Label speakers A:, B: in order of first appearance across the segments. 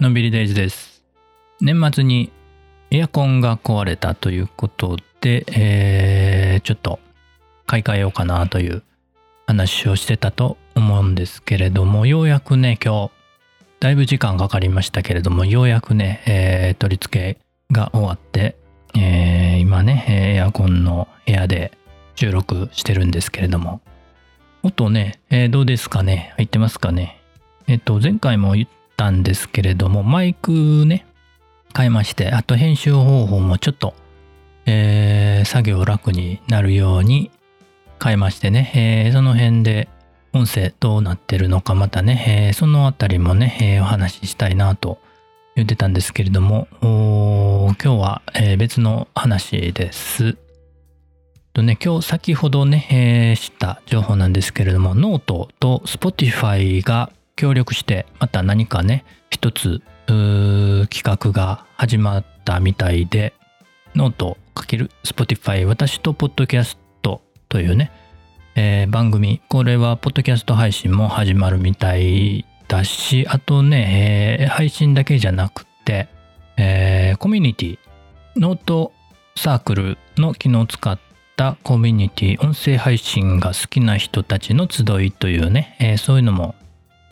A: のんびりデイズです。年末にエアコンが壊れたということで、えー、ちょっと買い替えようかなという話をしてたと思うんですけれどもようやくね今日だいぶ時間かかりましたけれどもようやくね、えー、取り付けが終わって、えー、今ねエアコンの部屋で収録してるんですけれども。音ね、えー、どうですかね？入ってますかね？えっ、と前回も言ったんですけれどもマイクね変えましてあと編集方法もちょっと、えー、作業楽になるように変えましてね、えー、その辺で音声どうなってるのかまたね、えー、そのあたりもね、えー、お話ししたいなと言ってたんですけれども今日は、えー、別の話です。とね、今日先ほどね、えー、知った情報なんですけれどもノートと Spotify が協力してまた何かね一つ企画が始まったみたいでノート×ス Spotify 私とポッドキャストというね、えー、番組。これはポッドキャスト配信も始まるみたいだしあとね、えー、配信だけじゃなくて、えー、コミュニティ。ノートサークルの機能を使ったコミュニティ。音声配信が好きな人たちの集いというね、えー、そういうのも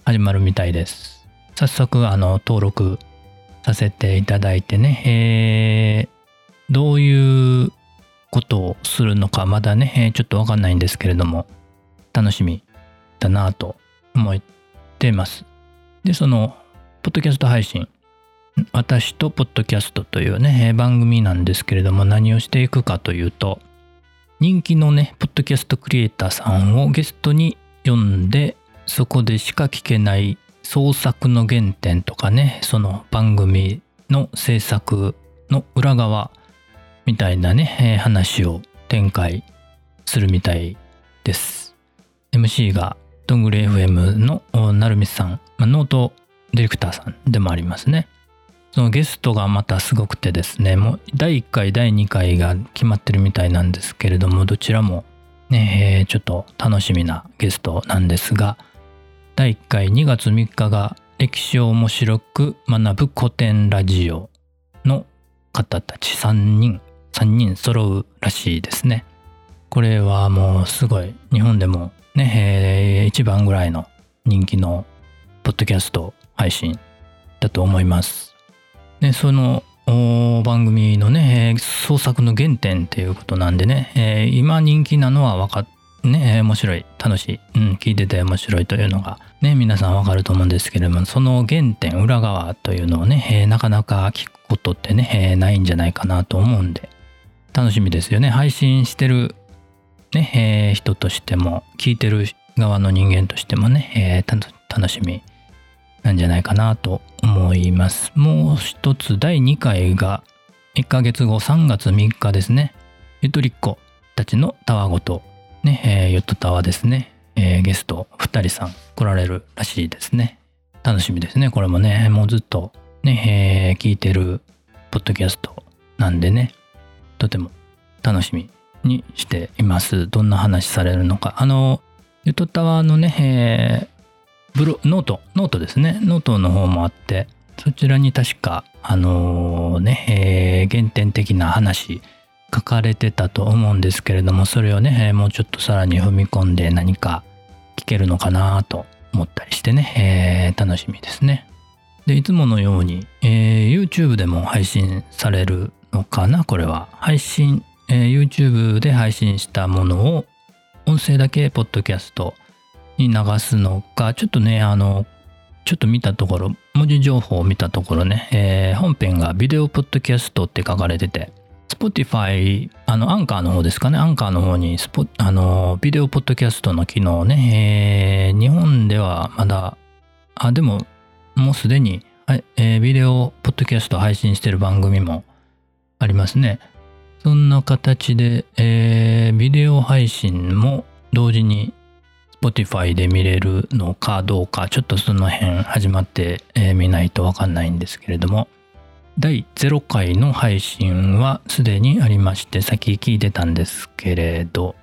A: 始まるみたいです。早速あの登録させていただいてね、えー、どういうことをするのかまだね、えー、ちょっとわかんないんですけれども楽しみだなと思っています。でそのポッドキャスト配信私とポッドキャストというね番組なんですけれども何をしていくかというと人気のねポッドキャストクリエイターさんをゲストに呼んでそこでしか聞けない創作の原点とかねその番組の制作の裏側みたいなね、え、話を展開するみたいです。MC がどんぐり FM のなるみさん、ま、ノートディレクターさんでもありますね。そのゲストがまたすごくてですねもう第1回第2回が決まってるみたいなんですけれどもどちらもね、えー、ちょっと楽しみなゲストなんですが第1回2月3日が歴史を面白く学ぶ古典ラジオの方たち3人3人揃うらしいですね。これはもうすごい日本でもね、一番ぐらいの人気のポッドキャスト配信だと思います。でその番組のね創作の原点っていうことなんでね、今人気なのは分かってね、面白い、楽しい、うん、聞いてて面白いというのがね、皆さんわかると思うんですけれども、その原点、裏側というのをね、えー、なかなか聞くことってね、えー、ないんじゃないかなと思うんで、楽しみですよね。配信してる、ね、えー、人としても、聞いてる側の人間としてもね、え楽しみなんじゃないかなと思います。もう一つ、第2回が1ヶ月後3月3日ですね。ゆとりっ子たちのたわごとね、えー、ヨットタワーですね、えー、ゲスト2人さん来られるらしいですね。楽しみですね。これもね、もうずっとね、えー、聞いてるポッドキャストなんでね、とても楽しみにしています。どんな話されるのか。あの、ヨットタワーのね、えー、ブロノート、ノートですね。ノートの方もあって、そちらに確か、あのー、ね、えー、原点的な話、書かれてたと思うんですけれどもそれをね、もうちょっとさらに踏み込んで何か聞けるのかなと思ったりしてね、えー、楽しみですね。でいつものように、えー、YouTube でも配信されるのかな？これは配信、えー、YouTube で配信したものを音声だけポッドキャストに流すのかちょっとねあのちょっと見たところ文字情報を見たところね、えー、本編がビデオポッドキャストって書かれてて Spotify、あの、アンカーの方ですかね、アンカーの方にスポ、あの、ビデオポッドキャストの機能ね、えー、日本ではまだ、あ、でも、もうすでに、はいえー、ビデオポッドキャスト配信してる番組もありますね。そんな形で、えー、ビデオ配信も同時に Spotify で見れるのかどうか、ちょっとその辺始まって、えー、見ないとわかんないんですけれども、第0回の配信はすでにありまして先聞いてたんですけれど、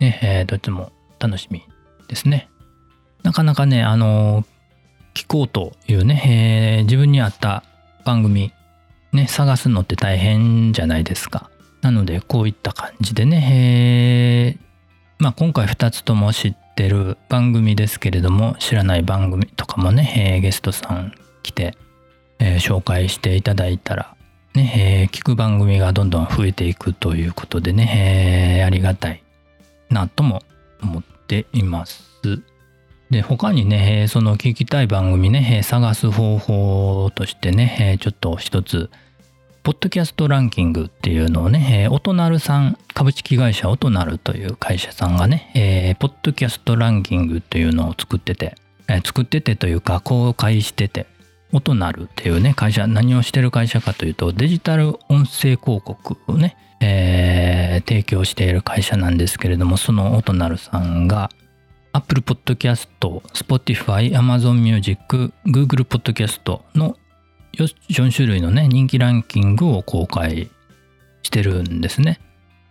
A: ねえー、どっちも楽しみですね。なかなかねあの聞こうというね、えー、自分に合った番組、ね、探すのって大変じゃないですか。なので、こういった感じでね、えー、まあ今回2つとも知ってる番組ですけれども、知らない番組とかもね、えー、ゲストさん来て、えー、紹介していただいたら、ね、えー、聞く番組がどんどん増えていくということでね、えー、ありがたいなとも思っています。で、他にね、その聞きたい番組ね、探す方法としてね、ちょっと一つ、ポッドキャストランキングっていうのをね、オトナルさん、株式会社オトナルという会社さんがね、えー、ポッドキャストランキングっていうのを作ってて、えー、作っててというか公開してて、オトナルっていうね、会社、何をしてる会社かというと、デジタル音声広告をね、えー、提供している会社なんですけれども、そのオトナルさんが、Apple Podcast、Spotify、Amazon Music、Google Podcast の4種類のね、人気ランキングを公開してるんですね。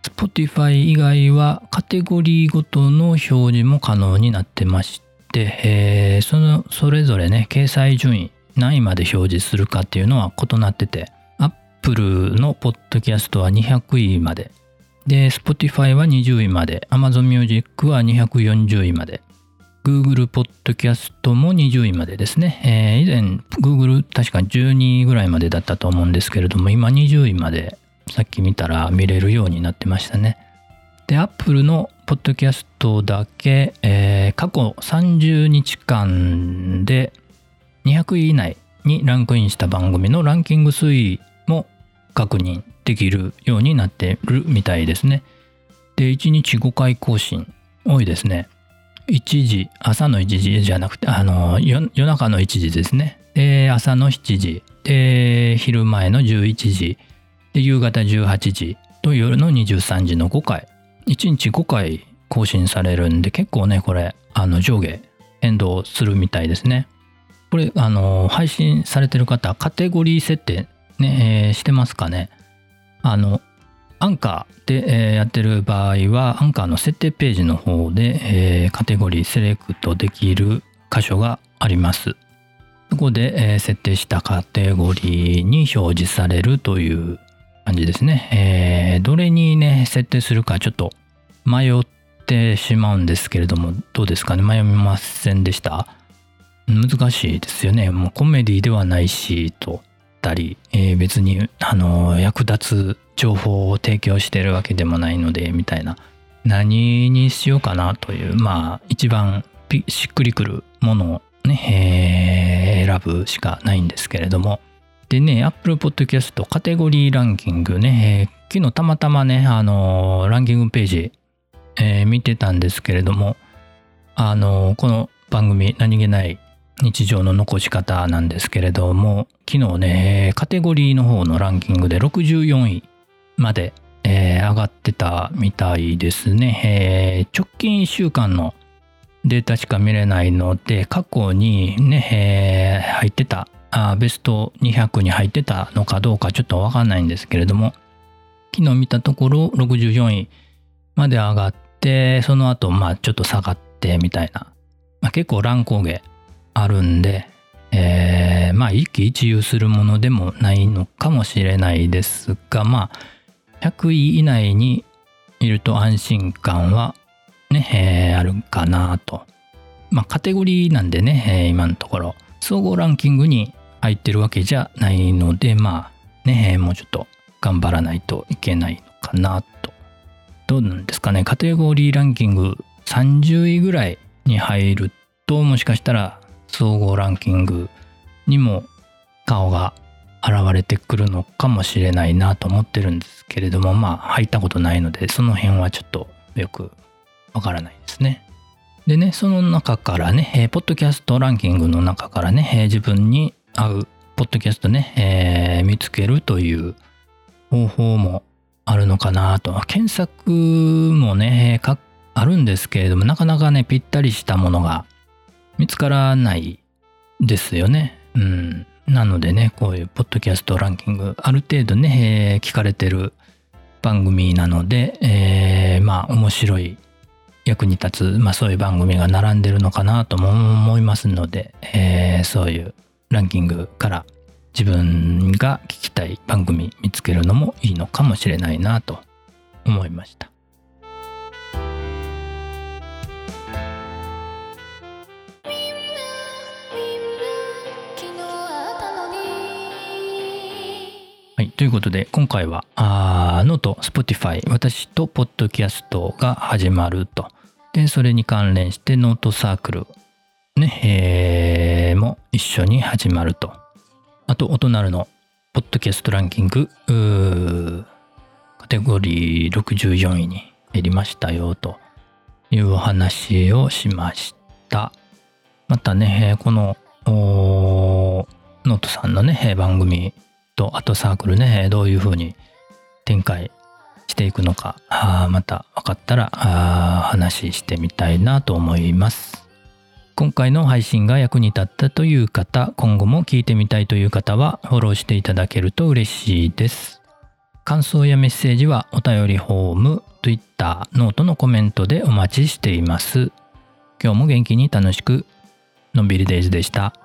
A: Spotify 以外はカテゴリーごとの表示も可能になってまして、えー、そのそれぞれね、掲載順位、何位まで表示するかっていうのは異なってて、Apple のポッドキャストは200位までで、Spotify は20位まで、Amazon Music は240位まで、Google Podcast も20位までですね。えー、以前、Google 確か12位ぐらいまでだったと思うんですけれども、今20位までさっき見たら見れるようになってましたね。で、Apple のポッドキャストだけ、えー、過去30日間で200位以内にランクインした番組のランキング推移も確認できるようになってるみたいですね。で、1日5回更新多いですね。1時、朝の1時じゃなくて、あの、夜中の1時ですね。で、朝の7時、で、昼前の11時、で、夕方18時と夜の23時の5回。1日5回更新されるんで、結構ね、これ、あの、上下変動するみたいですね。これ、あの、配信されてる方、カテゴリー設定ね、えー、してますかね？あの、アンカーで、えー、やってる場合は、アンカーの設定ページの方で、えー、カテゴリーセレクトできる箇所があります。そこで、え、設定したカテゴリーに表示されるという感じですね。え、どれにね、設定するかちょっと迷ってしまうんですけれども、どうですかね？迷いませんでした？難しいですよね。もうコメディではないし、と。ったり、えー、別にあの役立つ情報を提供してるわけでもないのでみたいな何にしようかなというまあ一番しっくりくるものをね、えー、選ぶしかないんですけれどもでね Apple Podcast カテゴリーランキングね、えー、昨日たまたまねあのランキングページ、えー、見てたんですけれどもあのこの番組何気ない日常の残し方なんですけれども、昨日ね、カテゴリーの方のランキングで64位まで、えー、上がってたみたいですね。えー、直近1週間のデータしか見れないので、過去にね、えー、入ってたあ、ベスト200に入ってたのかどうかちょっとわかんないんですけれども、昨日見たところ64位まで上がって、その後、まあちょっと下がってみたいな、まあ、結構乱高下あるんで、えー、まあ一喜一憂するものでもないのかもしれないですがまあ100位以内にいると安心感はね、えー、あるかなと。まあカテゴリーなんでね、えー、今のところ総合ランキングに入ってるわけじゃないのでまあね、もうちょっと頑張らないといけないのかなと。どうなんですかねカテゴリーランキング30位ぐらいに入るともしかしたら総合ランキングにも顔が現れてくるのかもしれないなと思ってるんですけれどもまあ入ったことないのでその辺はちょっとよくわからないですね。でねその中からね、えー、ポッドキャストランキングの中からね、えー、自分に合うポッドキャストね、えー、見つけるという方法もあるのかなと検索もね、あるんですけれどもなかなかねぴったりしたものが見つからないですよね。うん。なのでね、こういうポッドキャストランキング、ある程度ね、えー、聞かれてる番組なので、えー、まあ面白い役に立つ、まあ、そういう番組が並んでるのかなとも思いますので、えー、そういうランキングから自分が聞きたい番組見つけるのもいいのかもしれないなと思いました。ということで今回はあノート Spotify 私とポッドキャストが始まると。でそれに関連してノートサークルね、えー、も一緒に始まると。あと音なるのポッドキャストランキングカテゴリー64位に減りましたよと。いうお話をしました。またねこのノートさんのね番組とあとサークルねどういうふうに展開していくのかあまた分かったらあ話してみたいなと思います。今回の配信が役に立ったという方今後も聞いてみたいという方はフォローしていただけると嬉しいです。感想やメッセージはお便りフォーム Twitter ノートのコメントでお待ちしています。今日も元気に楽しくのんびりデイズでした。